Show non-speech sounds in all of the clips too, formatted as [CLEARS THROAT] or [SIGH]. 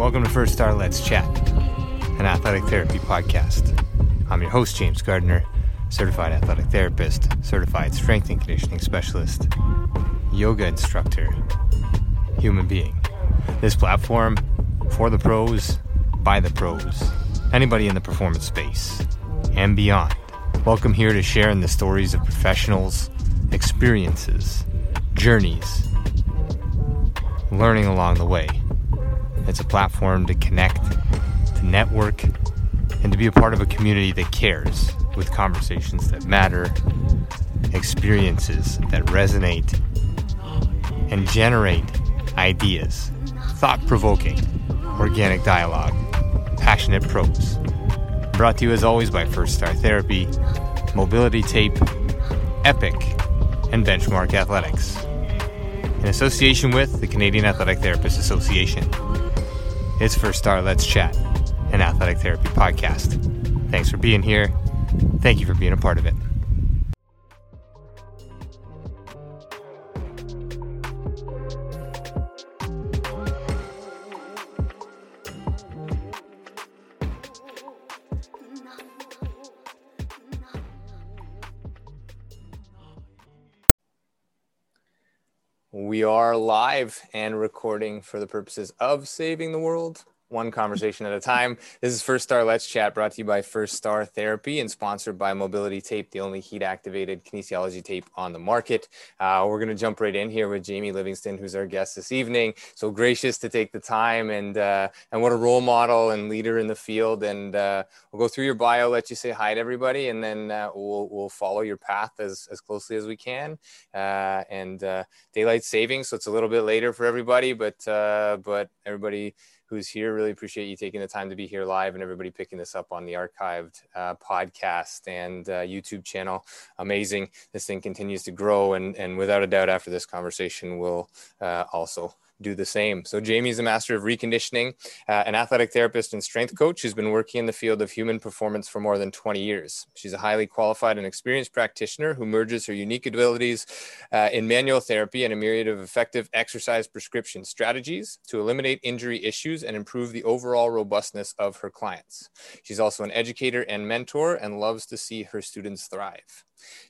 Welcome to First Star Let's Chat, an athletic therapy podcast. I'm your host, James Gardner, certified athletic therapist, certified strength and conditioning specialist, yoga instructor, human being. This platform, for the pros, by the pros, anybody in the performance space, and beyond. Welcome here to share in the stories of professionals, experiences, journeys, learning along the way. It's a platform to connect, to network, and to be a part of a community that cares with conversations that matter, experiences that resonate, and generate ideas, thought provoking, organic dialogue, passionate prose. Brought to you as always by First Star Therapy, Mobility Tape, Epic, and Benchmark Athletics. In association with the Canadian Athletic Therapists Association. It's First Star Let's Chat, an athletic therapy podcast. Thanks for being here. Thank you for being a part of it. We are live and recording for the purposes of saving the world one conversation at a time. This is First Star Let's Chat brought to you by First Star Therapy and sponsored by Mobility Tape, the only heat activated kinesiology tape on the market. Uh, we're going to jump right in here with Jamie Livingston, who's our guest this evening. So gracious to take the time and, uh, and what a role model and leader in the field. And uh, we'll go through your bio, let you say hi to everybody, and then uh, we'll, we'll follow your path as, as closely as we can. Uh, and uh, daylight saving, so it's a little bit later for everybody, but, but everybody who's here. Really appreciate you taking the time to be here live and everybody picking this up on the archived uh, podcast and uh, YouTube channel. Amazing. This thing continues to grow. And, and without a doubt, after this conversation, we'll uh, also do the same. So Jamie is a master of reconditioning, uh, an athletic therapist and strength coach who's been working in the field of human performance for more than 20 years. She's a highly qualified and experienced practitioner who merges her unique abilities uh, in manual therapy and a myriad of effective exercise prescription strategies to eliminate injury issues and improve the overall robustness of her clients. She's also an educator and mentor and loves to see her students thrive.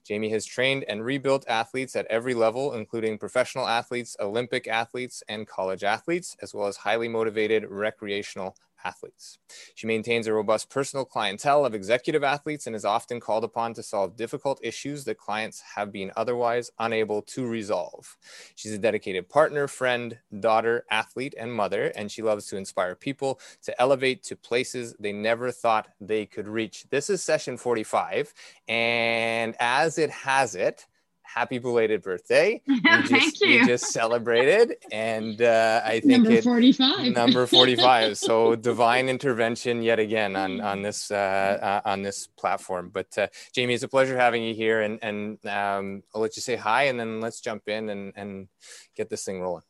Jamie has trained and rebuilt athletes at every level, including professional athletes, Olympic athletes, and college athletes, as well as highly motivated recreational athletes. She maintains a robust personal clientele of executive athletes and is often called upon to solve difficult issues that clients have been otherwise unable to resolve. She's a dedicated partner, friend, daughter, athlete, and mother, and she loves to inspire people to elevate to places they never thought they could reach. This is session 45, and as it has it, happy belated birthday. [LAUGHS] We just, Thank you. We just celebrated, and uh, I think number it, 45. number 45. so [LAUGHS] divine intervention yet again on on this uh, uh, on this platform. But uh, Jamie, it's a pleasure having you here, and and um, I'll let you say hi, and then let's jump in and and get this thing rolling.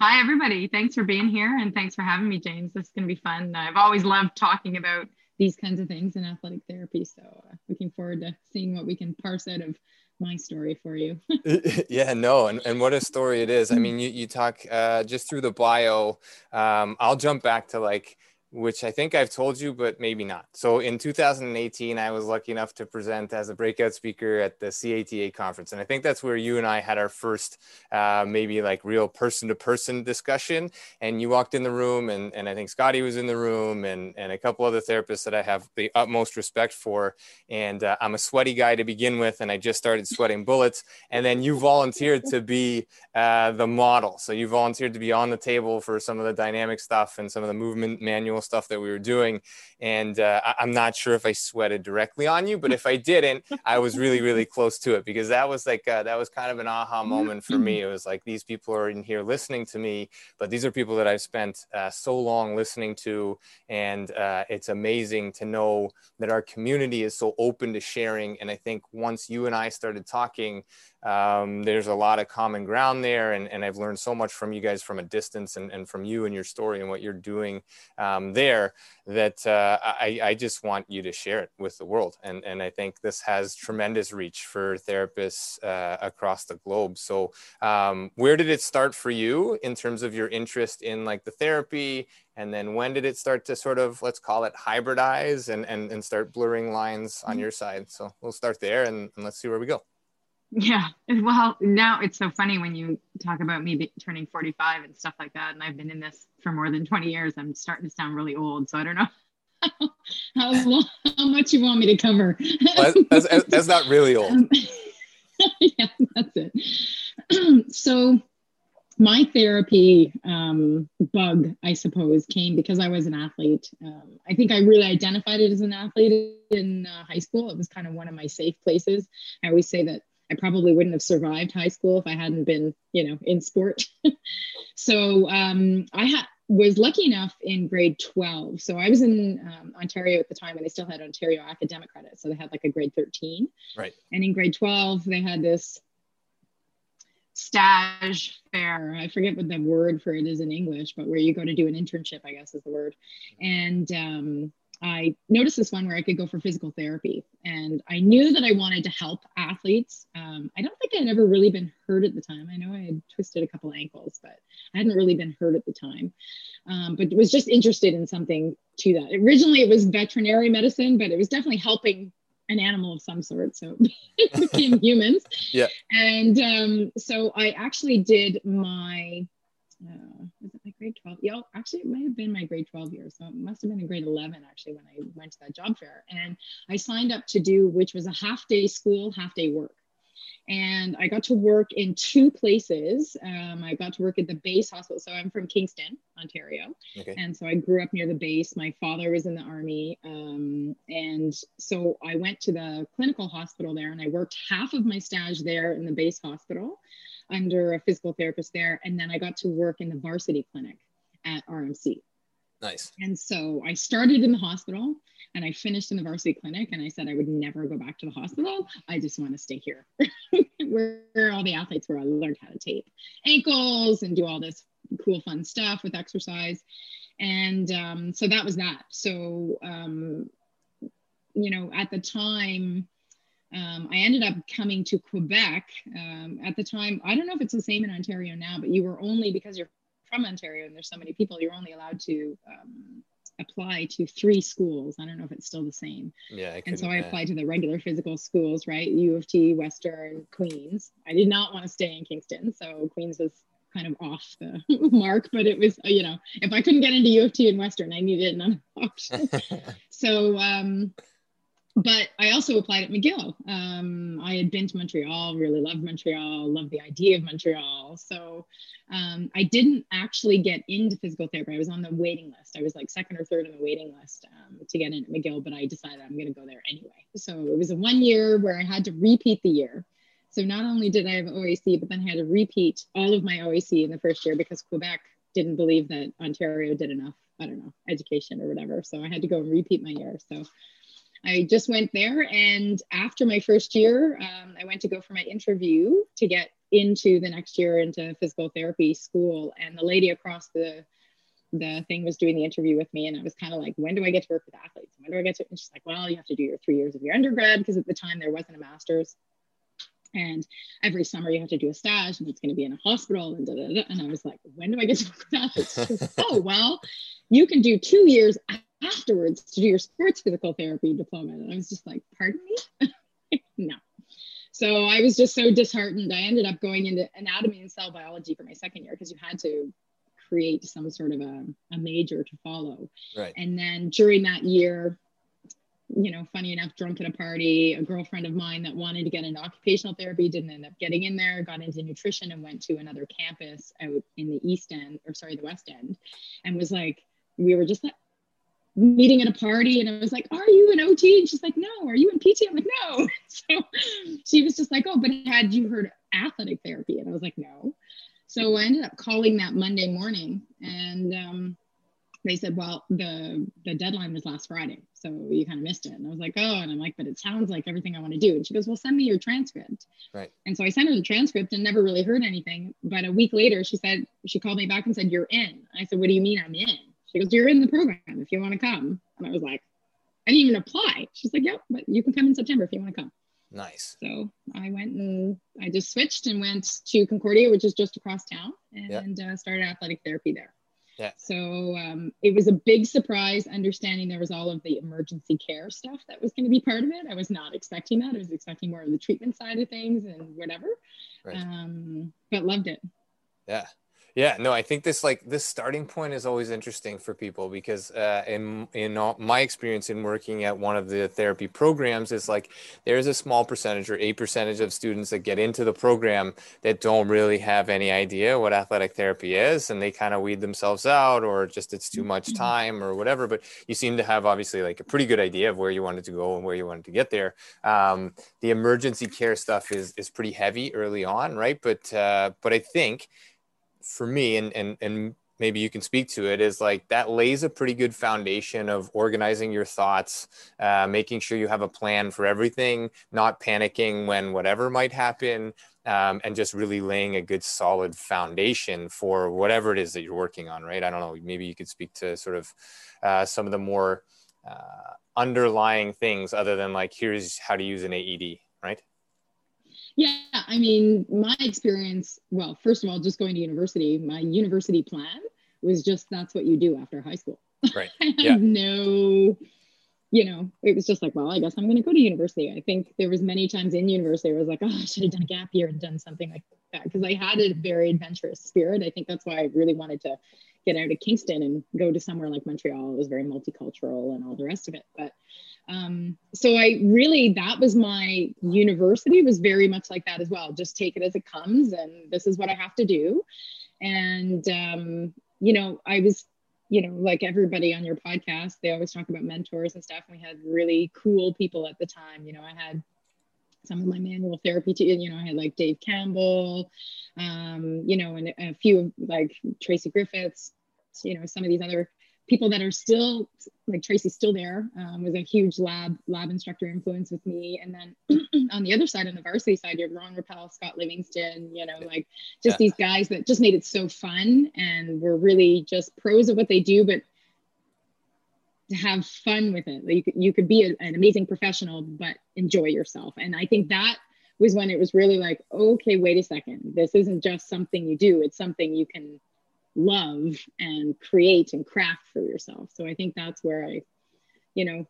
Hi, everybody. Thanks for being here, and thanks for having me, James. This is going to be fun. I've always loved talking about these kinds of things in athletic therapy. So, uh, looking forward to seeing what we can parse out of my story for you. [LAUGHS] [LAUGHS] yeah, no, and, and what a story it is. I mean, you, you talk uh, just through the bio. Um, I'll jump back to like which I think I've told you, but maybe not. So in 2018, I was lucky enough to present as a breakout speaker at the CATA conference. And I think that's where you and I had our first, uh, maybe like real person to person discussion. And you walked in the room, and, and I think Scotty was in the room, and, and a couple other therapists that I have the utmost respect for. And uh, I'm a sweaty guy to begin with, and I just started sweating bullets. And then you volunteered to be uh, the model. So you volunteered to be on the table for some of the dynamic stuff and some of the movement manual stuff that we were doing. And uh, I- am not sure if I sweated directly on you, but if I didn't, I was really, really close to it because that was like, uh, that was kind of an aha moment for me. It was like, these people are in here listening to me, but these are people that I've spent uh, so long listening to. And uh, it's amazing to know that our community is so open to sharing. And I think once you and I started talking, um, there's a lot of common ground there and, and i've learned so much from you guys from a distance and, and from you and your story and what you're doing um, um, there that uh, I, I just want you to share it with the world. And, and I think this has tremendous reach for therapists uh, across the globe. So, um, where did it start for you in terms of your interest in like the therapy? And then when did it start to sort of, let's call it hybridize and, and, and start blurring lines on mm-hmm. your side? So, we'll start there and, and let's see where we go. Yeah. [LAUGHS] Well, now it's so funny when you talk about me turning 45 and stuff like that. And I've been in this for more than 20 years. I'm starting to sound really old. So I don't know [LAUGHS] how, [LAUGHS] long, how much you want me to cover. Well, that's, that's, that's, not really old. Um, yeah, that's it. [CLEARS THROAT] so my therapy um, bug, I suppose, came because I was an athlete. Um, I think I really identified it as an athlete in uh, high school. It was kind of one of my safe places. I always say that I probably wouldn't have survived high school if I hadn't been, you know, in sport. [LAUGHS] so um, I had was lucky enough in grade 12. So I was in um, Ontario at the time and they still had Ontario academic credit. So they had like a grade 13. Right. And in grade 12, they had this stage fair. I forget what the word for it is in English, but where you go to do an internship, I guess is the word. And um, I noticed this one where I could go for physical therapy. And I knew that I wanted to help athletes. Um, I don't think I'd ever really been hurt at the time. I know I had twisted a couple ankles, but I hadn't really been hurt at the time. Um, but was just interested in something to that. Originally, it was veterinary medicine, but it was definitely helping an animal of some sort. So [LAUGHS] it became [LAUGHS] humans. Yeah. And um, so I actually did my uh, was it my grade 12? Yeah, actually, it might have been my grade 12 year. So it must have been in grade 11 actually when I went to that job fair. And I signed up to do, which was a half day school, half day work. And I got to work in two places. Um, I got to work at the base hospital. So I'm from Kingston, Ontario. Okay. And so I grew up near the base. My father was in the army. Um, and so I went to the clinical hospital there and I worked half of my stage there in the base hospital under a physical therapist there. And then I got to work in the varsity clinic at RMC. Nice. And so I started in the hospital and I finished in the varsity clinic and I said I would never go back to the hospital. I just want to stay here where, [LAUGHS] where all the athletes were. I learned how to tape ankles and do all this cool, fun stuff with exercise. And um, so that was that. So, um, you know, at the time, um, I ended up coming to Quebec um, at the time. I don't know if it's the same in Ontario now, but you were only because you're from Ontario and there's so many people, you're only allowed to um, apply to three schools. I don't know if it's still the same. Yeah. and so I applied to the regular physical schools, right? U of T, Western, Queens. I did not want to stay in Kingston, so Queens was kind of off the [LAUGHS] mark, but it was, you know, if I couldn't get into U of T and Western, I needed another [LAUGHS] option. [LAUGHS] so, um, but I also applied at McGill. Um, I had been to Montreal, really loved Montreal, loved the idea of Montreal. So um, I didn't actually get into physical therapy. I was on the waiting list. I was like second or third on the waiting list um, to get in at McGill, but I decided I'm going to go there anyway. So it was a one year where I had to repeat the year. So not only did I have OAC, but then I had to repeat all of my OAC in the first year because Quebec didn't believe that Ontario did enough, I don't know, education or whatever. So I had to go and repeat my year. So I just went there. And after my first year, um, I went to go for my interview to get into the next year into physical therapy school. And the lady across the the thing was doing the interview with me and I was kind of like, when do I get to work with athletes? When do I get to? And she's like, well, you have to do your three years of your undergrad because at the time there wasn't a master's. And every summer you have to do a stage and it's going to be in a hospital and da, da, da. And I was like, when do I get to work with athletes? [LAUGHS] Oh, well, you can do two years afterwards to do your sports physical therapy diploma. And I was just like, pardon me? [LAUGHS] no. So I was just so disheartened. I ended up going into anatomy and cell biology for my second year because you had to create some sort of a, a major to follow. Right. And then during that year, you know, funny enough, drunk at a party, a girlfriend of mine that wanted to get into occupational therapy didn't end up getting in there, got into nutrition and went to another campus out in the East End, or sorry, the West End, and was like, we were just like, meeting at a party and I was like, Are you an OT? And she's like, No, are you in PT? I'm like, No. [LAUGHS] So she was just like, Oh, but had you heard athletic therapy? And I was like, No. So I ended up calling that Monday morning and um, they said, Well, the the deadline was last Friday. So you kind of missed it. And I was like, Oh, and I'm like, but it sounds like everything I want to do. And she goes, Well, send me your transcript. Right. And so I sent her the transcript and never really heard anything. But a week later, she said, she called me back and said, You're in. I said, What do you mean I'm in? She goes, You're in the program if you want to come. And I was like, I didn't even apply. She's like, Yep, but you can come in September if you want to come. Nice. So I went and I just switched and went to Concordia, which is just across town, and uh, started athletic therapy there. Yeah. So um, it was a big surprise understanding there was all of the emergency care stuff that was going to be part of it. I was not expecting that. I was expecting more of the treatment side of things and whatever. Right. Um, but loved it. Yeah. Yeah, no, I think this like this starting point is always interesting for people because uh, in in all, my experience in working at one of the therapy programs is like there's a small percentage or a percentage of students that get into the program that don't really have any idea what athletic therapy is and they kind of weed themselves out or just it's too much mm-hmm. time or whatever. But you seem to have obviously like a pretty good idea of where you wanted to go and where you wanted to get there. Um, the emergency care stuff is is pretty heavy early on, right? But uh, but I think for me and and and maybe you can speak to it is like that lays a pretty good foundation of organizing your thoughts uh, making sure you have a plan for everything not panicking when whatever might happen um, and just really laying a good solid foundation for whatever it is that you're working on right? I don't know maybe you could speak to sort of uh, some of the more uh, underlying things other than like here's how to use an aed right yeah, I mean, my experience, well, first of all, just going to university, my university plan was just that's what you do after high school. [LAUGHS] Right. I yeah. no, you know, it was just like, well, I guess I'm going to go to university. I think there was many times in university where I was like, oh, I should have done a gap year and done something like that because I had a very adventurous spirit. I think that's why I really wanted to get out of Kingston and go to somewhere like Montreal. It was very multicultural and all the rest of it. But um, so I really, that was my university was very much like that as well. Just take it as it comes. And this is what I have to do. And, um, you know, I was, you know, like everybody on your podcast, they always talk about mentors and stuff. And we had really cool people at the time. You know, I had some of my manual therapy you know i had like dave campbell um, you know and a few like tracy griffiths you know some of these other people that are still like Tracy's still there um, was a huge lab lab instructor influence with me. And then [CLEARS THROAT] on the other side, on the varsity side, you have Ron Rappel, Scott Livingston, you know, like just yeah. these guys that just made it so fun and were really just pros of what they do, but to have fun with it. Like you could, you could be a, an amazing professional, but enjoy yourself. And I think that was when it was really like, okay, wait a second. This isn't just something you do. It's something you can love and create and craft for yourself. So I think that's where I, you know,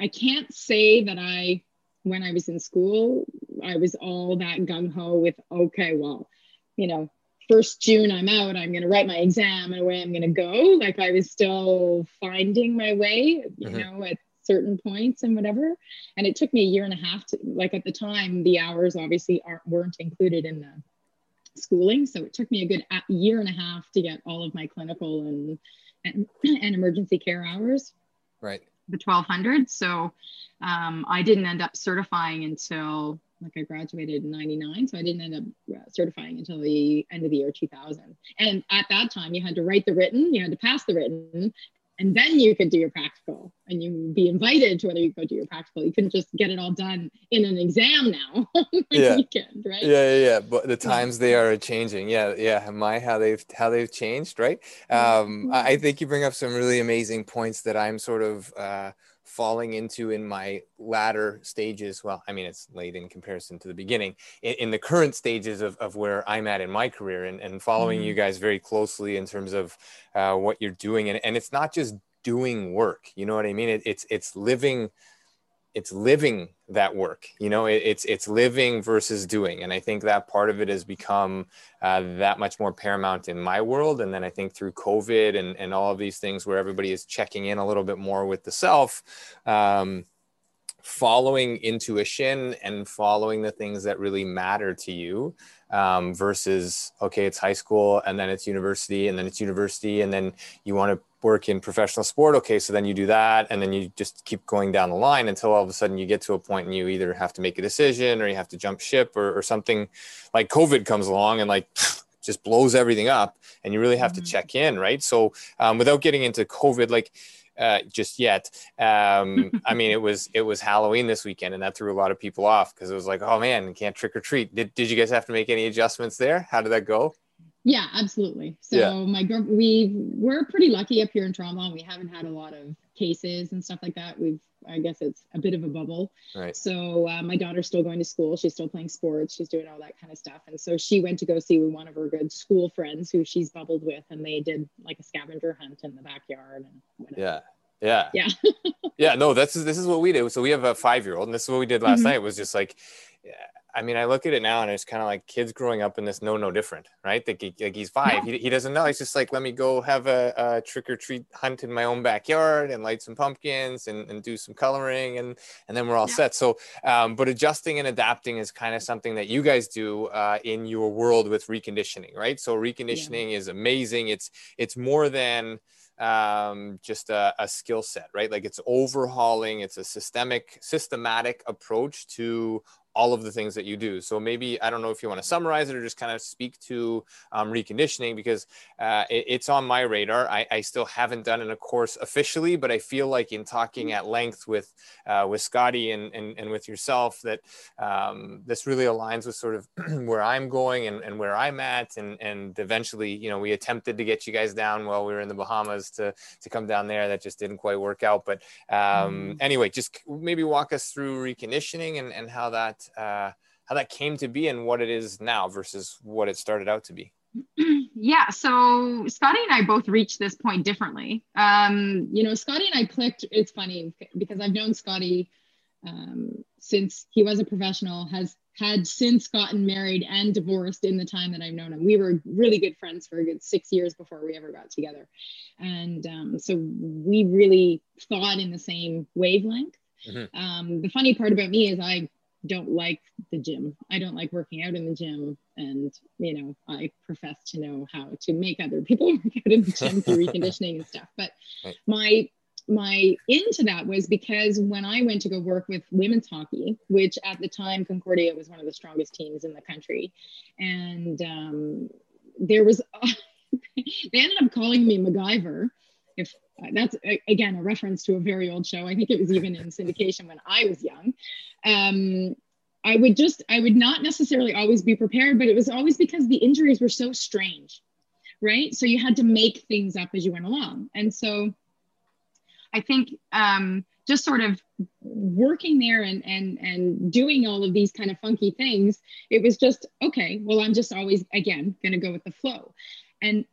I can't say that I, when I was in school, I was all that gung ho with, okay, well, you know, first June I'm out, I'm going to write my exam and away I'm going to go. Like I was still finding my way, you mm-hmm. know, at certain points and whatever. And it took me a year and a half to, like at the time, the hours obviously aren't, weren't included in the schooling. So it took me a good year and a half to get all of my clinical and, and, and emergency care hours. Right. The 1200. So um, I didn't end up certifying until like I graduated in 99. So I didn't end up uh, certifying until the end of the year 2000. And at that time, you had to write the written, you had to pass the written, and then you could do your practical and you would be invited to whether you go do your practical. You couldn't just get it all done in an exam now [LAUGHS] yeah. Weekend, right? Yeah yeah yeah. But the times they are changing. Yeah yeah. My how they've how they've changed right? Um i think you bring up some really amazing points that i'm sort of uh falling into in my latter stages well i mean it's late in comparison to the beginning in, in the current stages of, of where i'm at in my career and, and following mm. you guys very closely in terms of uh, what you're doing and, and it's not just doing work you know what i mean it, it's it's living it's living that work you know it, it's it's living versus doing. And i think that part of it has become uh, that much more paramount in my world. And then i think through covid and, and all of these things where everybody is checking in a little bit more with the self um, following intuition and following the things that really matter to you um, versus okay it's high school and then it's university and then it's university and then you want to work in professional sport okay so then you do that and then you just keep going down the line until all of a sudden you get to a point and you either have to make a decision or you have to jump ship or, or something like covid comes along and like [SNIFFS] just blows everything up and you really have mm-hmm. to check in right so um, without getting into covid like uh, just yet. Um, [LAUGHS] I mean, it was it was Halloween this weekend, and that threw a lot of people off because it was like, oh man, can't trick or treat. Did did you guys have to make any adjustments there? How did that go? Yeah, absolutely. So yeah. my girl, we we're pretty lucky up here in Toronto. We haven't had a lot of cases and stuff like that. We've, I guess it's a bit of a bubble. Right. So uh, my daughter's still going to school. She's still playing sports. She's doing all that kind of stuff. And so she went to go see one of her good school friends who she's bubbled with, and they did like a scavenger hunt in the backyard and whatever. Yeah. Yeah. Yeah. [LAUGHS] yeah. No, that's this is what we do. So we have a five year old, and this is what we did last mm-hmm. night. Was just like, I mean, I look at it now and it's kind of like kids growing up in this no, no different, right? Like, he, like he's five, yeah. he, he doesn't know. He's just like, let me go have a, a, trick or treat hunt in my own backyard and light some pumpkins and, and do some coloring and, and then we're all yeah. set. So, um, but adjusting and adapting is kind of something that you guys do uh, in your world with reconditioning, right? So reconditioning yeah. is amazing. It's, it's more than, um, just a, a skill set, right? Like it's overhauling, it's a systemic, systematic approach to all of the things that you do. So maybe I don't know if you want to summarize it or just kind of speak to um, reconditioning because uh, it, it's on my radar. I, I, still haven't done in a course officially, but I feel like in talking at length with uh, with Scotty and, and, and with yourself that um, this really aligns with sort of [CLEARS THROAT] where I'm going and, and where I'm at. And and eventually, you know, we attempted to get you guys down while we were in the Bahamas to to come down there. That just didn't quite work out. But um, mm. anyway, just maybe walk us through reconditioning and, and how that uh, how that came to be and what it is now versus what it started out to be. [CLEARS THROAT] Yeah, so Scotty and I both reached this point differently. Um, you know, Scotty and I clicked. It's funny because I've known Scotty um, since he was a professional, has had since gotten married and divorced in the time that I've known him. We were really good friends for a good six years before we ever got together. And um, so we really thought in the same wavelength. Mm-hmm. Um, the funny part about me is I don't like the gym. I don't like working out in the gym. And, you know, I profess to know how to make other people [LAUGHS] work out in the gym through reconditioning and stuff. But my my into that was because when I went to go work with women's hockey, which at the time Concordia was one of the strongest teams in the country, and um, there was [LAUGHS] they ended up calling me MacGyver. If uh, that's again a reference to a very old show, I think it was even in syndication when I was young um, I would just, I would not necessarily always be prepared, but it was always because the injuries were so strange, right? So you had to make things up as you went along. And so I think um, just sort of working there and and and doing all of these kind of funky things, it was just okay. Well, I'm just always again going to go with the flow, and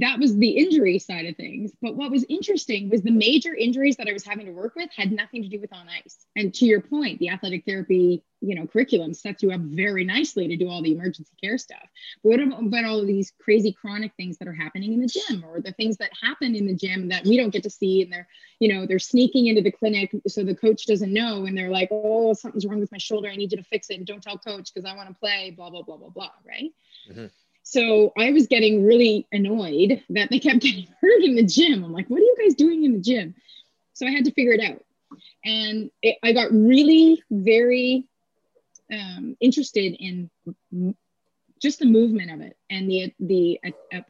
that was the injury side of things. But what was interesting was the major injuries that I was having to work with had nothing to do with on ice. And to your point, the athletic therapy, you know, curriculum sets you up very nicely to do all the emergency care stuff. But what about all of these crazy chronic things that are happening in the gym or the things that happen in the gym that we don't get to see and they're, you know, they're sneaking into the clinic so the coach doesn't know and they're like, oh, something's wrong with my shoulder. I need you to fix it and don't tell coach because I want to play, blah, blah, blah, blah, blah. Right. Mm-hmm. So I was getting really annoyed that they kept [LAUGHS] getting hurt in the gym. I'm like, what are you guys doing in the gym? So I had to figure it out. And it, I got really very um, interested in just the movement of it and the the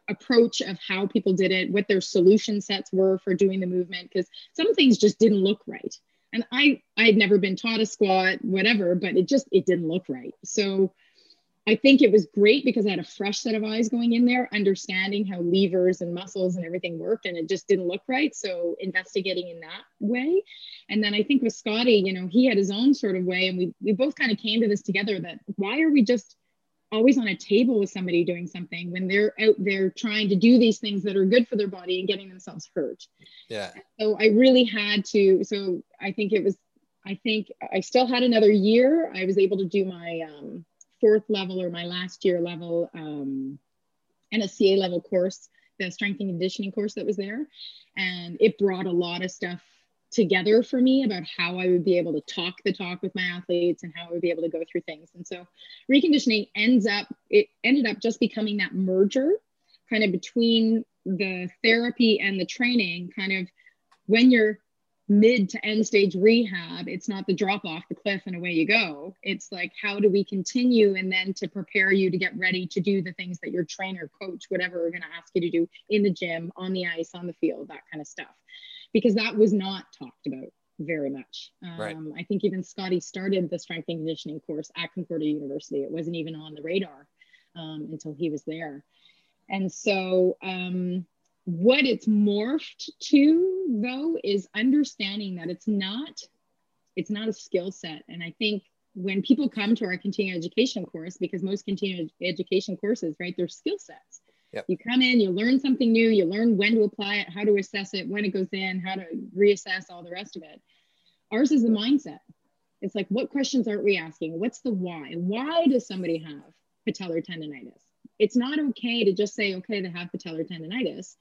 approach of how people did it, what their solution sets were for doing the movement, because some things just didn't look right. And I I had never been taught a squat, whatever, but it just it didn't look right. So I think it was great because I had a fresh set of eyes going in there, understanding how levers and muscles and everything worked, and it just didn't look right. So investigating in that way. And then I think with Scotty, you know, he had his own sort of way, and we we both kind of came to this together that why are we just always on a table with somebody doing something when they're out there trying to do these things that are good for their body and getting themselves hurt. Yeah. So I really had to. So I think it was. I think I still had another year. I was able to do my um, fourth level or my last year level um, NSCA level course, the strength and conditioning course that was there. And it brought a lot of stuff together for me about how I would be able to talk the talk with my athletes and how I would be able to go through things. And so reconditioning ends up, it ended up just becoming that merger kind of between the therapy and the training, kind of when you're mid to end stage rehab it's not the drop off the cliff and away you go it's like how do we continue and then to prepare you to get ready to do the things that your trainer coach whatever are going to ask you to do in the gym on the ice on the field that kind of stuff because that was not talked about very much um, right. i think even scotty started the strength and conditioning course at concordia university it wasn't even on the radar um, until he was there. And so, um, what it's morphed to though is understanding that it's not it's not a skill set. And i think when people come to our continuing education course because most continuing education courses right they're skill sets. Yep. you come in you learn something new you learn when to apply it how to assess it when it goes in how to reassess all the rest of it. Ours is the mindset. It's like what questions aren't we asking? What's the why? Why does somebody have patellar tendonitis? It's not okay to just say okay they have patellar tendonitis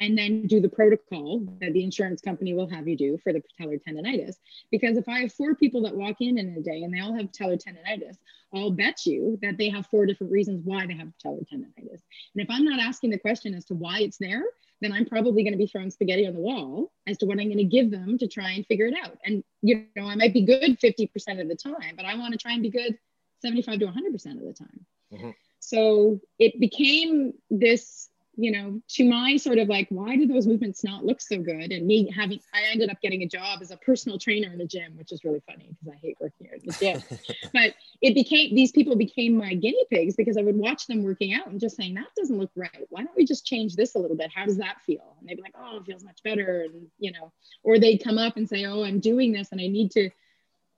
and then do the protocol that the insurance company will have you do for the patellar tendonitis. Because if I have four people that walk in in a day and they all have patellar tendonitis, I'll bet you that they have four different reasons why they have patellar tendonitis. And if I'm not asking the question as to why it's there, then I'm probably going to be throwing spaghetti on the wall as to what I'm going to give them to try and figure it out. And you know, I might be good 50% of the time, but I want to try and be good 75 to 100% of the time. Mm-hmm. So it became this you know, to my sort of like, why do those movements not look so good? And me having, I ended up getting a job as a personal trainer in a gym, which is really funny because I hate working here at the gym. [LAUGHS] but it became, these people became my guinea pigs because I would watch them working out and just saying, that doesn't look right. Why don't we just change this a little bit? How does that feel? And they'd be like, oh, it feels much better. And, you know, or they'd come up and say, oh, I'm doing this and I need to,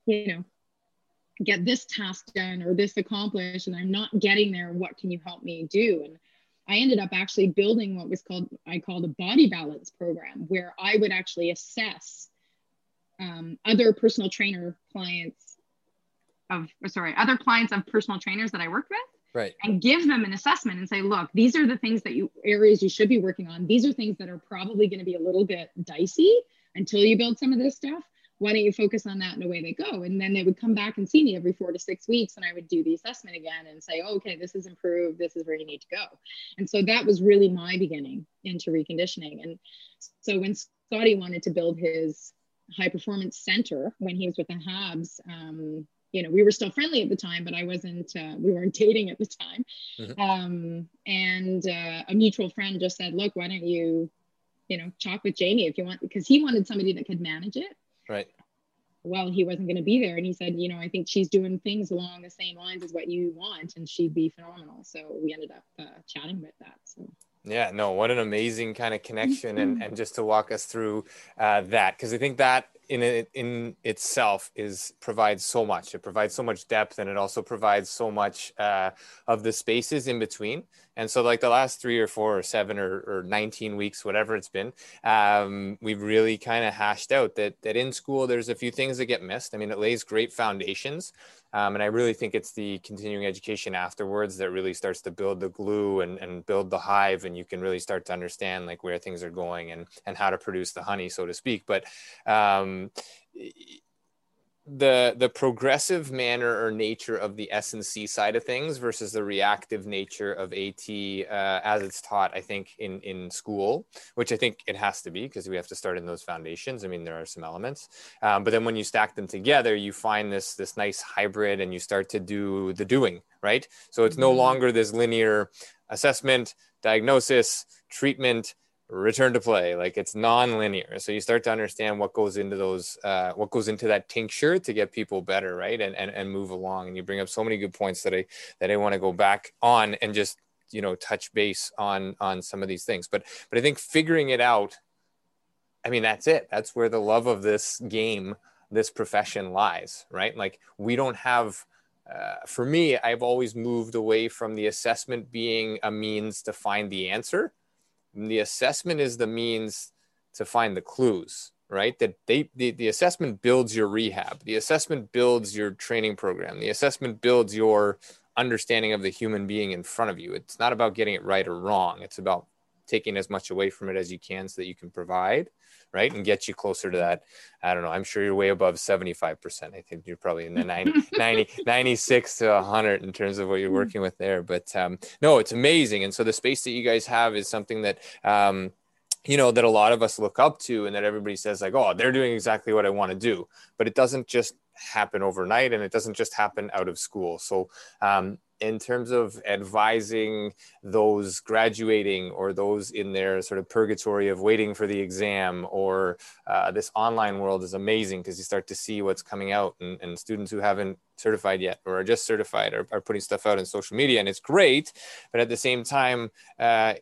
you know, get this task done or this accomplished and I'm not getting there. What can you help me do? And I ended up actually building what was called, I called a body balance program, where I would actually assess um, other personal trainer clients of, sorry, other clients of personal trainers that I worked with. Right. And give them an assessment and say, look, these are the things that you areas you should be working on. These are things that are probably going to be a little bit dicey until you build some of this stuff why don't you focus on that and away they go? And then they would come back and see me every four to six weeks and i would do the assessment again and say oh, okay this is improved. This is where you need to go. And so that was really my beginning into reconditioning. And so when scotty wanted to build his high performance center when he was with the habs um, you know we were still friendly at the time but i wasn't uh, we weren't [LAUGHS] dating at the time. Mm-hmm. um, and uh, a mutual friend just said look why don't you you know talk with jamie if you want because he wanted somebody that could manage it Right. Well, he wasn't going to be there. And he said, you know, I think she's doing things along the same lines as what you want, and she'd be phenomenal. So we ended up uh, chatting about that. So. Yeah, no, what an amazing kind of connection, and [LAUGHS] and just to walk us through uh, that, because I think that in it in itself is provides so much. It provides so much depth, and it also provides so much uh, of the spaces in between. And so, like the last three or four or seven or, or 19 weeks, whatever it's been, um, we've really kind of hashed out that that in school there's a few things that get missed. I mean, it lays great foundations, um, and I really think it's the continuing education afterwards that really starts to build the glue and, and build the hive, and you can really start to understand like where things are going and and how to produce the honey, so to speak. But um, the the progressive manner or nature of the S and C side of things versus the reactive nature of AT uh, as it's taught, I think in in school, which I think it has to be because we have to start in those foundations. I mean, there are some elements, um, but then when you stack them together, you find this this nice hybrid, and you start to do the doing right. So it's no mm-hmm. longer this linear assessment, diagnosis, treatment return to play like it's non-linear. So you start to understand what goes into those uh, what goes into that tincture to get people better right? And, and and move along. And you bring up so many good points that i that i want to go back on and just you know touch base on on some of these things. But but i think figuring it out i mean that's it. That's where the love of this game this profession lies right? Like we don't have uh, for me i've always moved away from the assessment being a means to find the answer the assessment is the means to find the clues right? That they the, the assessment builds your rehab. The assessment builds your training program. The assessment builds your understanding of the human being in front of you. It's not about getting it right or wrong. It's about taking as much away from it as you can so that you can provide right and get you closer to that i don't know i'm sure you're way above 75% i think you're probably in the 90, [LAUGHS] 90 96 to 100 in terms of what you're hmm. working with there but um, no it's amazing and so the space that you guys have is something that um, you know that a lot of us look up to and that everybody says like oh they're doing exactly what i want to do but it doesn't just happen overnight and it doesn't just happen out of school so um, in terms of advising those graduating or those in their sort of purgatory of waiting for the exam or uh, this online world is amazing because you start to see what's coming out and, and, students who haven't certified yet or are just certified are, are putting stuff out in social media and it's great but at the same time uh,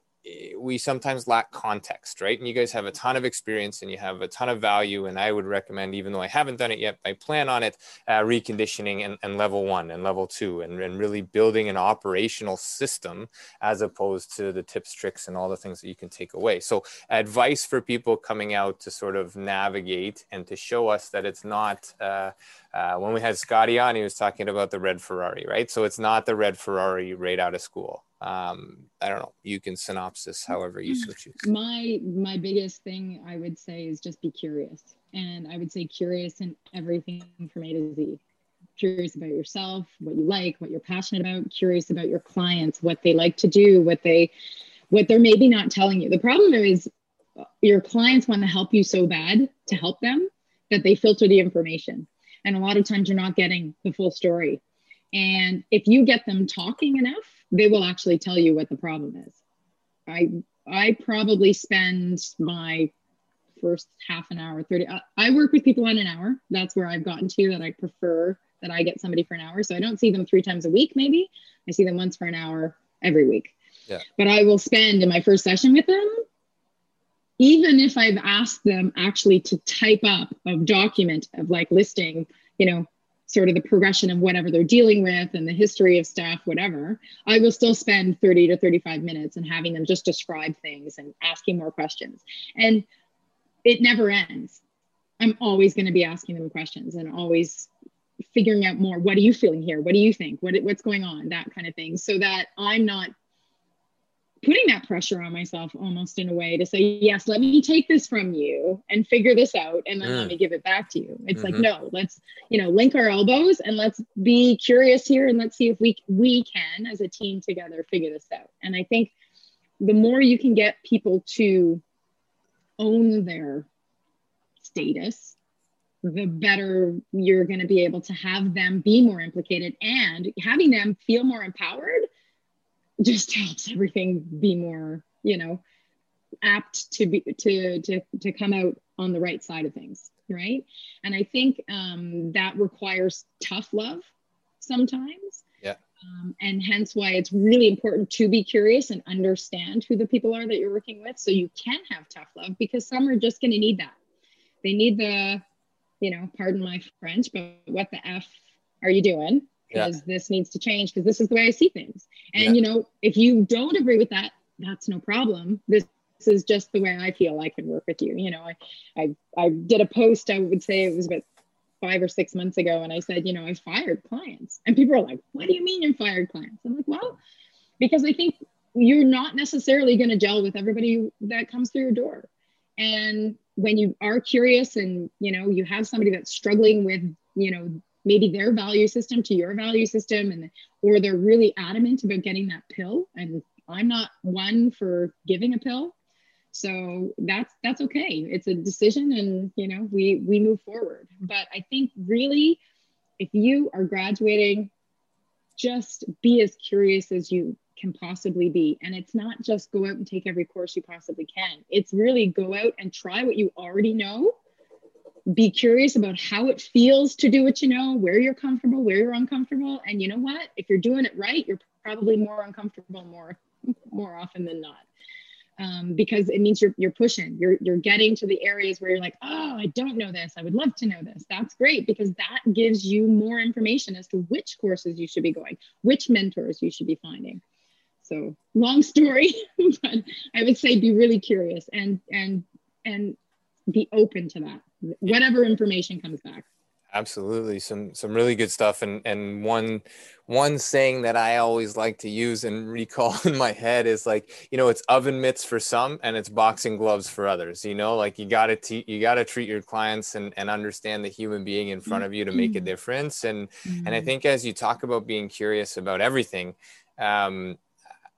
we sometimes lack context, right? And you guys have a ton of experience and you have a ton of value. And I would recommend, even though I haven't done it yet, I plan on it, uh, reconditioning and, and, level one and level two, and, and really building an operational system as opposed to the tips, tricks, and all the things that you can take away. So, advice for people coming out to sort of navigate and to show us that it's not. Uh, uh, when we had Scotty on, he was talking about the red Ferrari, right? So it's not the red Ferrari right out of school um i don't know. You can synopsis however you so choose my my biggest thing i would say is just be curious. And i would say curious in everything from a to z. Curious about yourself what you like what you're passionate about. Curious about your clients what they like to do what they what they're maybe not telling you. The problem is your clients want to help you so bad to help them that they filter the information. And a lot of times you're not getting the full story. And if you get them talking enough they will actually tell you what the problem is. I I probably spend my first half an hour, 30. I, I work with people on an hour. That's where I've gotten to that I prefer that I get somebody for an hour. So I don't see them three times a week, maybe. I see them once for an hour every week. Yeah. But I will spend in my first session with them, even if I've asked them actually to type up a document of like listing, you know, sort of the progression of whatever they're dealing with and the history of stuff, whatever, I will still spend 30 to 35 minutes and having them just describe things and asking more questions. And it never ends. I'm always going to be asking them questions and always figuring out more. What are you feeling here? What do you think? What, what's going on? That kind of thing. So that I'm not putting that pressure on myself almost in a way to say, yes, let me take this from you and figure this out and then mm. let me give it back to you. It's mm-hmm. like, no, let's, you know, link our elbows and let's be curious here and let's see if we we can as a team together figure this out. And I think the more you can get people to own their status, the better you're going to be able to have them be more implicated and having them feel more empowered just [LAUGHS] helps everything be more, you know, apt to be to to to come out on the right side of things, right? And I think um, that requires tough love sometimes. Yeah. Um, and hence why it's really important to be curious and understand who the people are that you're working with so you can have tough love because some are just going to need that they need the you know pardon my french but what the f are you doing because yeah. this needs to change because this is the way I see things. And yeah. you know, if you don't agree with that, that's no problem. This, this is just the way I feel I can work with you. You know, I, I I did a post, I would say it was about five or six months ago, and I said, you know, I fired clients. And people are like, what do you mean you fired clients? I'm like, well, because I think you're not necessarily going to gel with everybody that comes through your door. And when you are curious and you know you have somebody that's struggling with you know maybe their value system to your value system and or they're really adamant about getting that pill. And i'm not one for giving a pill. So that's that's okay. It's a decision and you know we we move forward. But i think really if you are graduating just be as curious as you can possibly be. And it's not just go out and take every course you possibly can. It's really go out and try what you already know be curious about how it feels to do what you know, where you're comfortable, where you're uncomfortable. And you know what? If you're doing it right, you're probably more uncomfortable more [LAUGHS] more often than not. Um, because it means you're you're pushing, you're you're getting to the areas where you're like, oh, I don't know this. I would love to know this. That's great because that gives you more information as to which courses you should be going, which mentors you should be finding. So long story, [LAUGHS] but I would say be really curious and and and be open to that whatever information comes back absolutely some some really good stuff and and one one saying that i always like to use and recall [LAUGHS] in my head is like you know it's oven mitts for some and it's boxing gloves for others you know like you got to te- you got to treat your clients and and understand the human being in front of you to make a mm-hmm. difference and mm-hmm. and i mm-hmm. think as you talk about being curious about everything um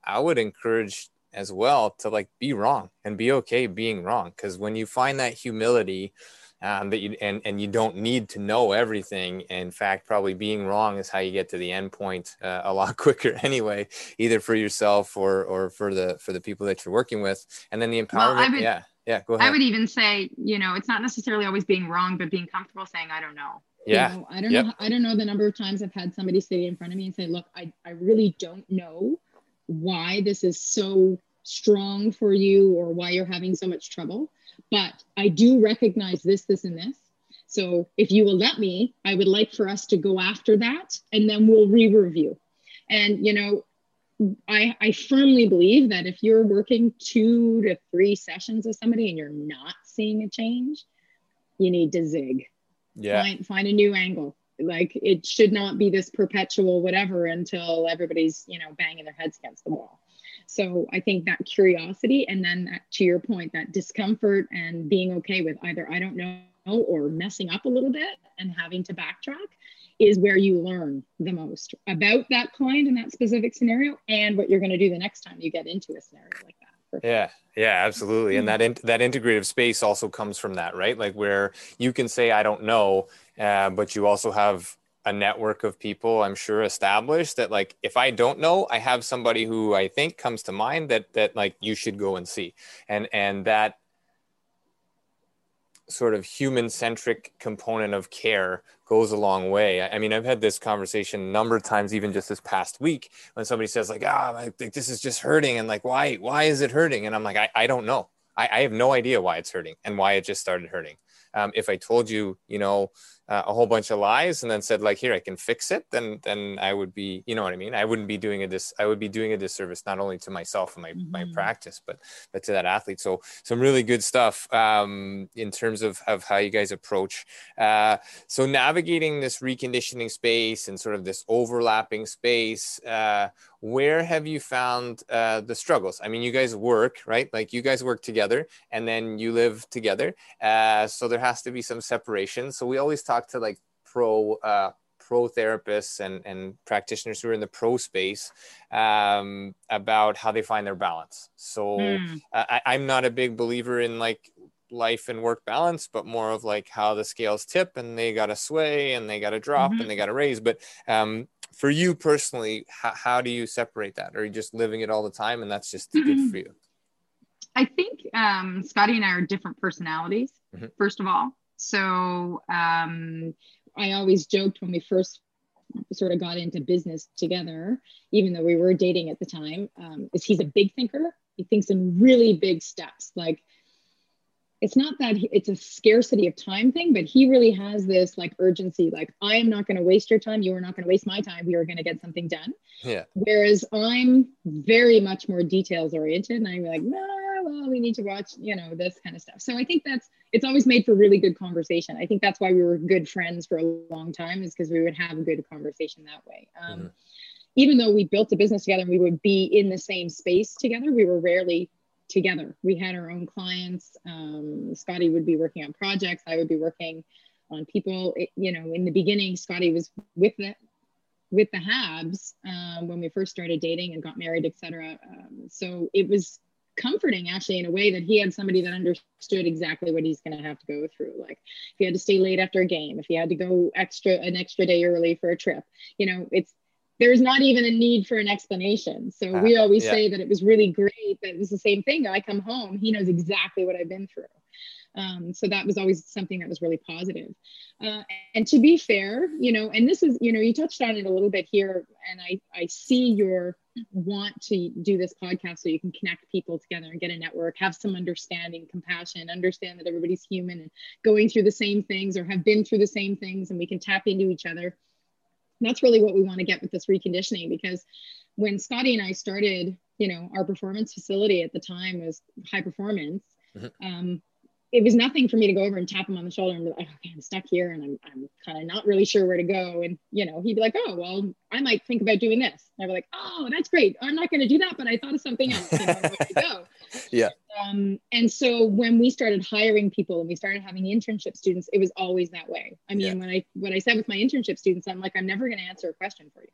i would encourage as well to like be wrong and be okay being wrong because when you find that humility um, that you and and you don't need to know everything. In fact, probably being wrong is how you get to the end point uh, a lot [LAUGHS] quicker anyway, either for yourself or or for the for the people that you're working with. And then the empowerment, well, would, yeah, yeah, go ahead. I would even say, you know, it's not necessarily always being wrong, but being comfortable saying, I don't know. Yeah. You know, I don't yep. know. I don't know the number of times I've had somebody sit in front of me and say, look, I, I really don't know why this is so strong for you or why you're having so much trouble. But I do recognize this, this, and this. So if you will let me, I would like for us to go after that and then we'll re review. And, you know, I, I firmly believe that if you're working two to three sessions with somebody and you're not seeing a change, you need to zig. Yeah. Find, find a new angle. Like it should not be this perpetual whatever until everybody's, you know, banging their heads against the wall. So I think that curiosity and then that, to your point, that discomfort and being okay with either I don't know or messing up a little bit and having to backtrack is where you learn the most about that client in that specific scenario and what you're going to do the next time you get into a scenario like. Yeah, yeah, absolutely. And that in, that integrative space also comes from that, right? Like where you can say I don't know, uh, but you also have a network of people i'm sure established that like if i don't know i have somebody who i think comes to mind that that like you should go and see and and that sort of human centric component of care goes a long way. I, mean, I've had this conversation a number of times, even just this past week, when somebody says like, "Ah, I think this is just hurting," and like, why, why is it hurting? And I'm like, I, I don't know. I, I have no idea why it's hurting and why it just started hurting. Um, if I told you, you know, uh, a whole bunch of lies and then said like here i can fix it then then i would be you know what i mean? I wouldn't be doing a dis i would be doing a disservice not only to myself and my, mm-hmm. my practice but but to that athlete. So some really good stuff um, in terms of, of how you guys approach uh, so navigating this reconditioning space and sort of this overlapping space uh, where have you found uh, the struggles? I mean you guys work right? Like you guys work together and then you live together uh, so there has to be some separation. So we always talk to like pro uh, pro therapists and, and practitioners who are in the pro space um, about how they find their balance so mm. I, i'm not a big believer in like life and work balance, but more of like how the scales tip and they got to sway and they got to drop mm-hmm. and they got to raise. But um, for you personally, how, how do you separate that? Are you just living it all the time and that's just [CLEARS THROAT] good for you? I think um, Scotty and I are different personalities, mm-hmm. first of all. So um, I always joked when we first sort of got into business together, even though we were dating at the time, um, is he's a big thinker. He thinks in really big steps. Like it's not that it's a scarcity of time thing, but he really has this like urgency, like I am not going to waste your time. You are not going to waste my time. We are going to get something done. Yeah. Whereas I'm very much more details oriented, and I'm like, no, well, we need to watch, you know, this kind of stuff. So I think that's it's always made for really good conversation. I think that's why we were good friends for a long time, is because we would have a good conversation that way. Um, mm-hmm. Even though we built a business together and we would be in the same space together, we were rarely together. We had our own clients. Um, Scotty would be working on projects. I would be working on people. It, you know, in the beginning, Scotty was with the with the Habs um, when we first started dating and got married, etc. Um, so it was comforting actually in a way that he had somebody that understood exactly what he's going to have to go through like if he had to stay late after a game if he had to go extra an extra day early for a trip you know it's there's not even a need for an explanation. So uh, we always yeah. say that it was really great that it was the same thing. I come home, he knows exactly what I've been through. Um, so that was always something that was really positive. Uh, and to be fair, you know, and this is, you know, you touched on it a little bit here, and I, I see your want to do this podcast so you can connect people together and get a network, have some understanding, compassion, understand that everybody's human and going through the same things or have been through the same things, and we can tap into each other that's really what we want to get with this reconditioning because when Scotty and I started, you know, our performance facility at the time was high performance. Mm-hmm. Um, it was nothing for me to go over and tap him on the shoulder and be like, okay, I'm stuck here and I'm, I'm kind of not really sure where to go. And, you know, he'd be like, oh, well, I might think about doing this. And I'd be like, oh, that's great. I'm not going to do that, but I thought of something else. You know, where to go. [LAUGHS] yeah. Um, and so when we started hiring people and we started having internship students, it was always that way. I mean, yeah. when I, what I said with my internship students, I'm like, I'm never going to answer a question for you.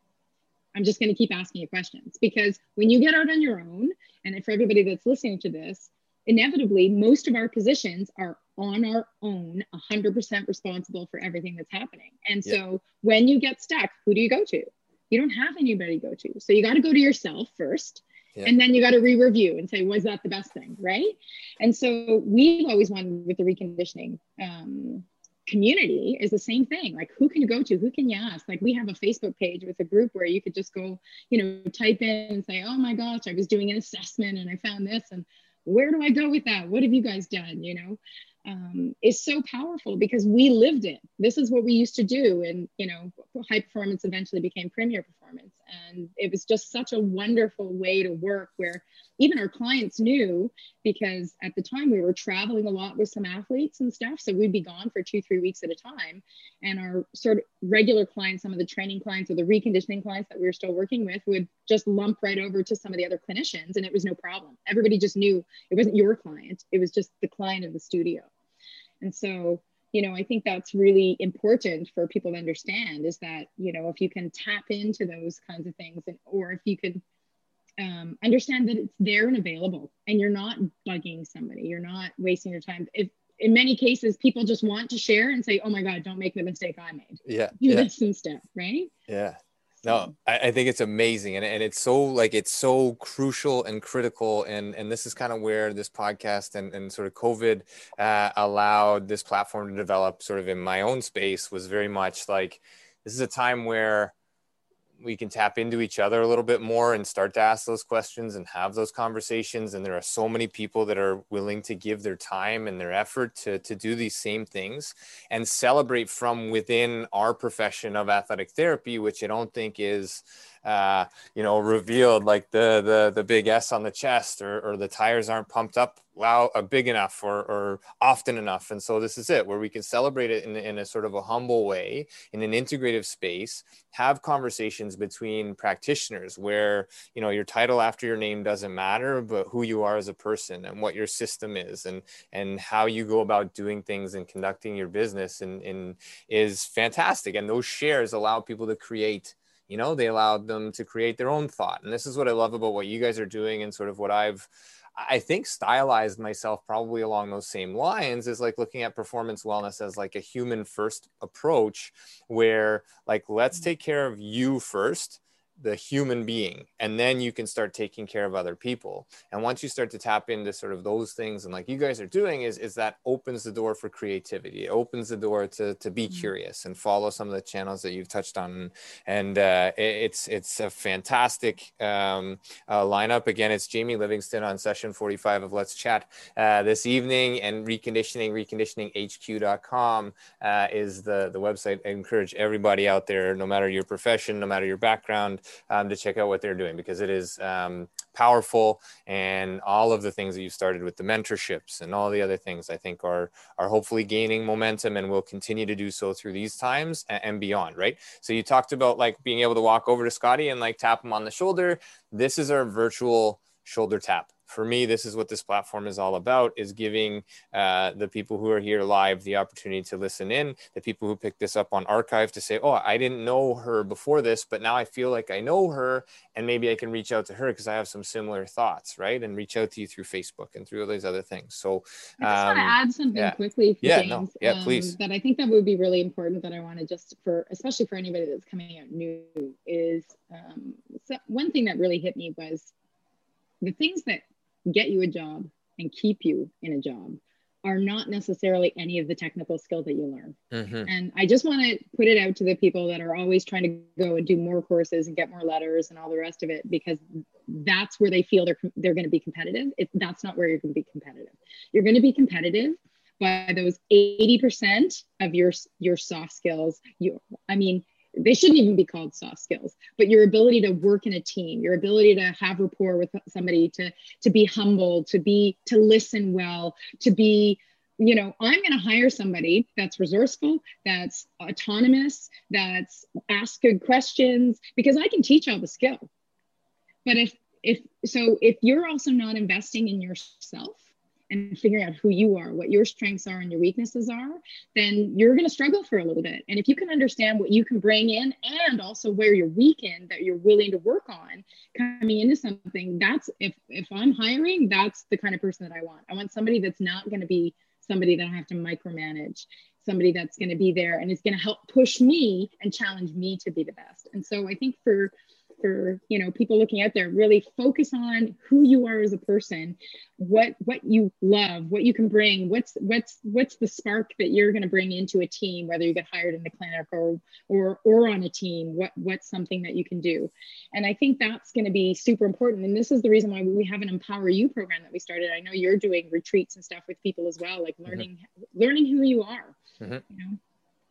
I'm just going to keep asking you questions because when you get out on your own, and for everybody that's listening to this, inevitably most of our positions are on our own 100% responsible for everything that's happening and yeah. so when you get stuck who do you go to you don't have anybody to go to so you got to go to yourself first and then you got to re-review and say was that the best thing right and so we've always wanted with the reconditioning um, community is the same thing like who can you go to who can you ask like we have a facebook page with a group where you could just go you know type in and say oh my gosh i was doing an assessment and i found this and where do i go with that what have you guys done you know um, is so powerful because we lived it. This is what we used to do. And, you know, high performance eventually became premier performance. And it was just such a wonderful way to work where even our clients knew because at the time we were traveling a lot with some athletes and stuff. So we'd be gone for two, three weeks at a time. And our sort of regular clients, some of the training clients or the reconditioning clients that we were still working with would just lump right over to some of the other clinicians and it was no problem. Everybody just knew it wasn't your client, it was just the client of the studio. And so, you know, I think that's really important for people to understand is that, you know, if you can tap into those kinds of things and, or if you could um, understand that it's there and available and you're not bugging somebody, you're not wasting your time. If, in many cases, people just want to share and say, "Oh my God, don't make the mistake I made." Yeah, do yeah. this instead, right? Yeah, no I, I, think it's amazing and, and it's so like it's so crucial and critical and and this is kind of where this podcast and, and sort of covid uh, allowed this platform to develop sort of in my own space was very much like this is a time where we can tap into each other a little bit more and start to ask those questions and have those conversations and there are so many people that are willing to give their time and their effort to, to do these same things and celebrate from within our profession of athletic therapy which i don't think is uh, you know, revealed like the the the big S on the chest or, or the tires aren't pumped up loud, uh, big enough or, or often enough. And so this is it where we can celebrate it in, in a sort of a humble way in an integrative space, have conversations between practitioners where, you know, your title after your name doesn't matter, but who you are as a person and what your system is and, and how you go about doing things and conducting your business and, and is fantastic. And those shares allow people to create you know they allowed them to create their own thought and this is what i love about what you guys are doing and sort of what i've i think stylized myself probably along those same lines is like looking at performance wellness as like a human first approach where like let's mm. take care of you first the human being and then you can start taking care of other people. And once you start to tap into sort of those things and like you guys are doing is is that opens the door for creativity. It opens the door to to be mm-hmm. curious and follow some of the channels that you've touched on. And uh, it's it's a fantastic um, uh, lineup. Again it's jamie livingston on session 45 of let's chat uh, this evening. And reconditioning reconditioninghq.com uh, is the the website. I encourage everybody out there no matter your profession no matter your background um, to check out what they're doing because it is um, powerful and all of the things that you started with the mentorships and all the other things I think are are hopefully gaining momentum and will continue to do so through these times and, and beyond. Right. So you talked about like being able to walk over to Scotty and like tap him on the shoulder. This is our virtual shoulder tap for me, this is what this platform is all about: is giving uh, the people who are here live the opportunity to listen in. The people who pick this up on archive to say, "Oh, I didn't know her before this, but now I feel like I know her, and maybe I can reach out to her because I have some similar thoughts, right?" And reach out to you through Facebook and through all these other things. So, um, I just want to um, add something yeah. quickly, yeah, James, no, yeah, um, please. That I think that would be really important. That I want to just for, especially for anybody that's coming out new, is um, so one thing that really hit me was the things that get you a job and keep you in a job are not necessarily any of the technical skills that you learn. Mm-hmm. And I just want to put it out to the people that are always trying to go and do more courses and get more letters and all the rest of it because that's where they feel they're they're going to be competitive. It, that's not where you're going to be competitive. You're going to be competitive by those 80% of your your soft skills. You I mean, they shouldn't even be called soft skills but your ability to work in a team your ability to have rapport with somebody to to be humble to be to listen well to be you know i'm going to hire somebody that's resourceful that's autonomous that's ask good questions because i can teach all the skill. But if if so if you're also not investing in yourself and figuring out who you are, what your strengths are and your weaknesses are, then you're going to struggle for a little bit. And if you can understand what you can bring in and also where you're weak in that you're willing to work on coming into something, that's if if I'm hiring, that's the kind of person that I want. I want somebody that's not going to be somebody that I have to micromanage, somebody that's going to be there and is going to help push me and challenge me to be the best. And so I think for for you know people looking out there really focus on who you are as a person what what you love what you can bring what's what's what's the spark that you're going to bring into a team whether you get hired in the clinic or or or on a team what what's something that you can do and i think that's going to be super important and this is the reason why we have an empower you program that we started i know you're doing retreats and stuff with people as well like mm-hmm. learning mm-hmm. learning who you are mm-hmm. you know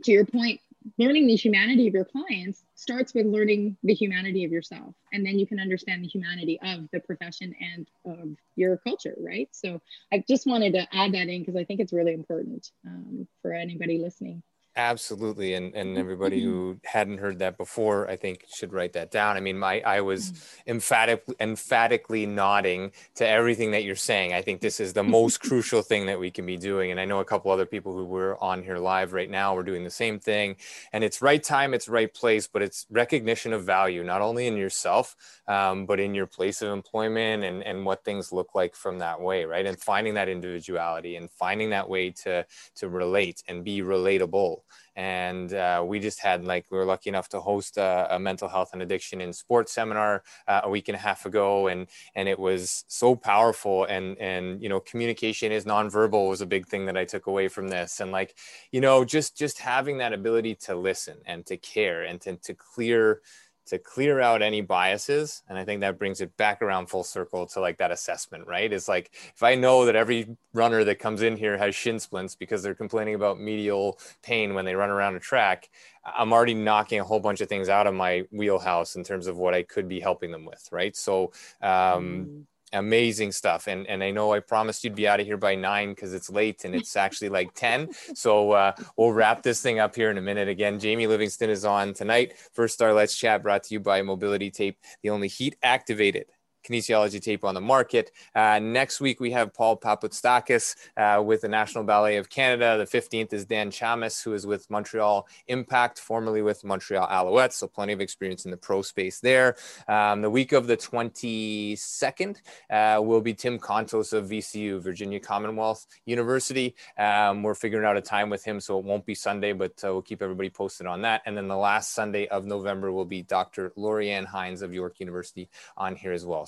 to your point learning the humanity of your clients starts with learning the humanity of yourself. And then you can understand the humanity of the profession and of your culture right? So i just wanted to add that in because i think it's really important um, for anybody listening Absolutely, and and everybody mm-hmm. who hadn't heard that before, I think should write that down. I mean, my I was mm-hmm. emphatic emphatically nodding to everything that you're saying. I think this is the most crucial thing that we can be doing, and I know a couple other people who were on here live right now were doing the same thing. And it's right time, it's right place, but it's recognition of value, not only in yourself, um, but in your place of employment and and what things look like from that way, right? And finding that individuality and finding that way to to relate and be relatable and uh, we just had like we were lucky enough to host a, a mental health and addiction in sports seminar uh, a week and a half ago. And and it was so powerful. And and you know communication is nonverbal was a big thing that i took away from this. And like you know just just having that ability to listen and to care and to, to clear to clear out any biases and i think that brings it back around full circle to like that assessment right? It's like if i know that every runner that comes in here has shin splints because they're complaining about medial pain when they run around a track i'm already knocking a whole bunch of things out of my wheelhouse in terms of what i could be helping them with right? So um, mm amazing stuff and and i know i promised you'd be out of here by nine because it's late and it's [LAUGHS] actually like 10 so uh, we'll wrap this thing up here in a minute. Again jamie livingston is on tonight. First star let's chat brought to you by mobility tape the only heat activated kinesiology tape on the market. Uh, next week, we have Paul Papatstakis uh, with the National Ballet of Canada. The 15th is Dan Chamis, who is with Montreal Impact, formerly with Montreal Alouettes. So plenty of experience in the pro space there. Um, the week of the 22nd uh, will be Tim Contos of VCU, Virginia Commonwealth University. Um, we're figuring out a time with him, so it won't be Sunday, but uh, we'll keep everybody posted on that. And then the last Sunday of November will be Dr. Lorianne Hines of York University on here as well.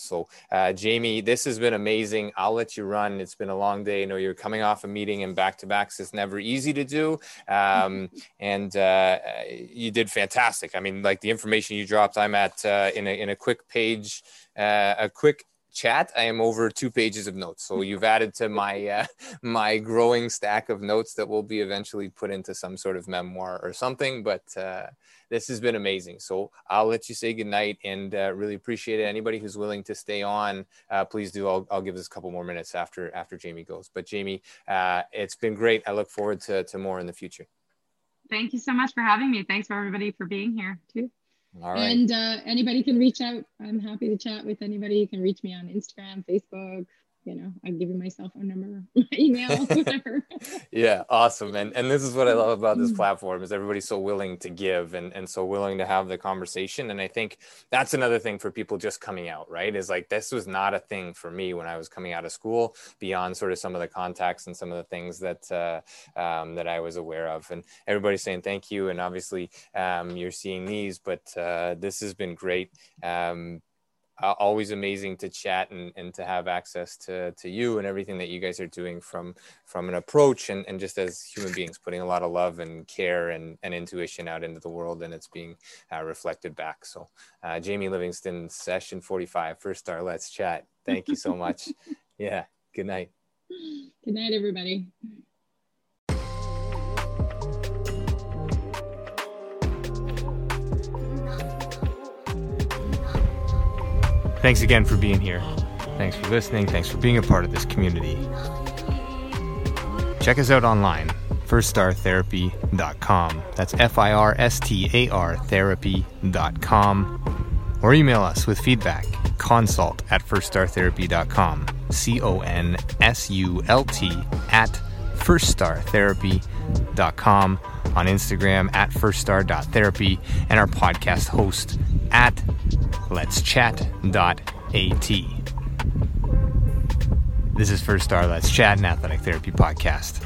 Uh, Jamie, this has been amazing. I'll let you run. It's been a long day. I know you're coming off a meeting and back to backs is never easy to do. Um, and uh, you did fantastic. I mean, like the information you dropped, I'm at uh, in, a, in a quick page, uh, a quick chat i am over two pages of notes so you've added to my uh, [LAUGHS] my growing stack of notes that will be eventually put into some sort of memoir or something but uh, this has been amazing. So I'll let you say goodnight and uh, really appreciate it. Anybody who's willing to stay on, uh, please do. I'll, I'll give us a couple more minutes after after Jamie goes. But Jamie, uh, it's been great. I look forward to, to more in the future. Thank you so much for having me. Thanks for everybody for being here too. All right. And uh, anybody can reach out. I'm happy to chat with anybody. You can reach me on Instagram, Facebook, you know, I give you my cell phone number, [LAUGHS] my email, [LAUGHS] whatever. yeah, awesome. And and this is what I love about this mm. platform is everybody's so willing to give and, and so willing to have the conversation. And I think that's another thing for people just coming out, right? Is like this was not a thing for me when I was coming out of school, beyond sort of some of the contacts and some of the things that uh, um, that I was aware of. And everybody's saying thank you. And obviously um, you're seeing these, but uh, this has been great. Um, uh, always amazing to chat and, and to have access to, to you and everything that you guys are doing from from an approach and, and just as human beings putting a lot of love and care and, and intuition out into the world and it's being uh, reflected back. So uh, jamie livingston session 45 first star let's chat. Thank you so much. [LAUGHS] Yeah good night. Good night everybody Thanks again for being here. Thanks for listening. Thanks for being a part of this community. Check us out online, firststartherapy.com. That's F I R S T A R therapy.com. Or email us with feedback, consult at firststartherapy.com. C O N S U L T at firststartherapy.com. On Instagram at firststar.therapy. And our podcast host at Let's Chat.at. This is First Star Let's Chat, an athletic therapy podcast.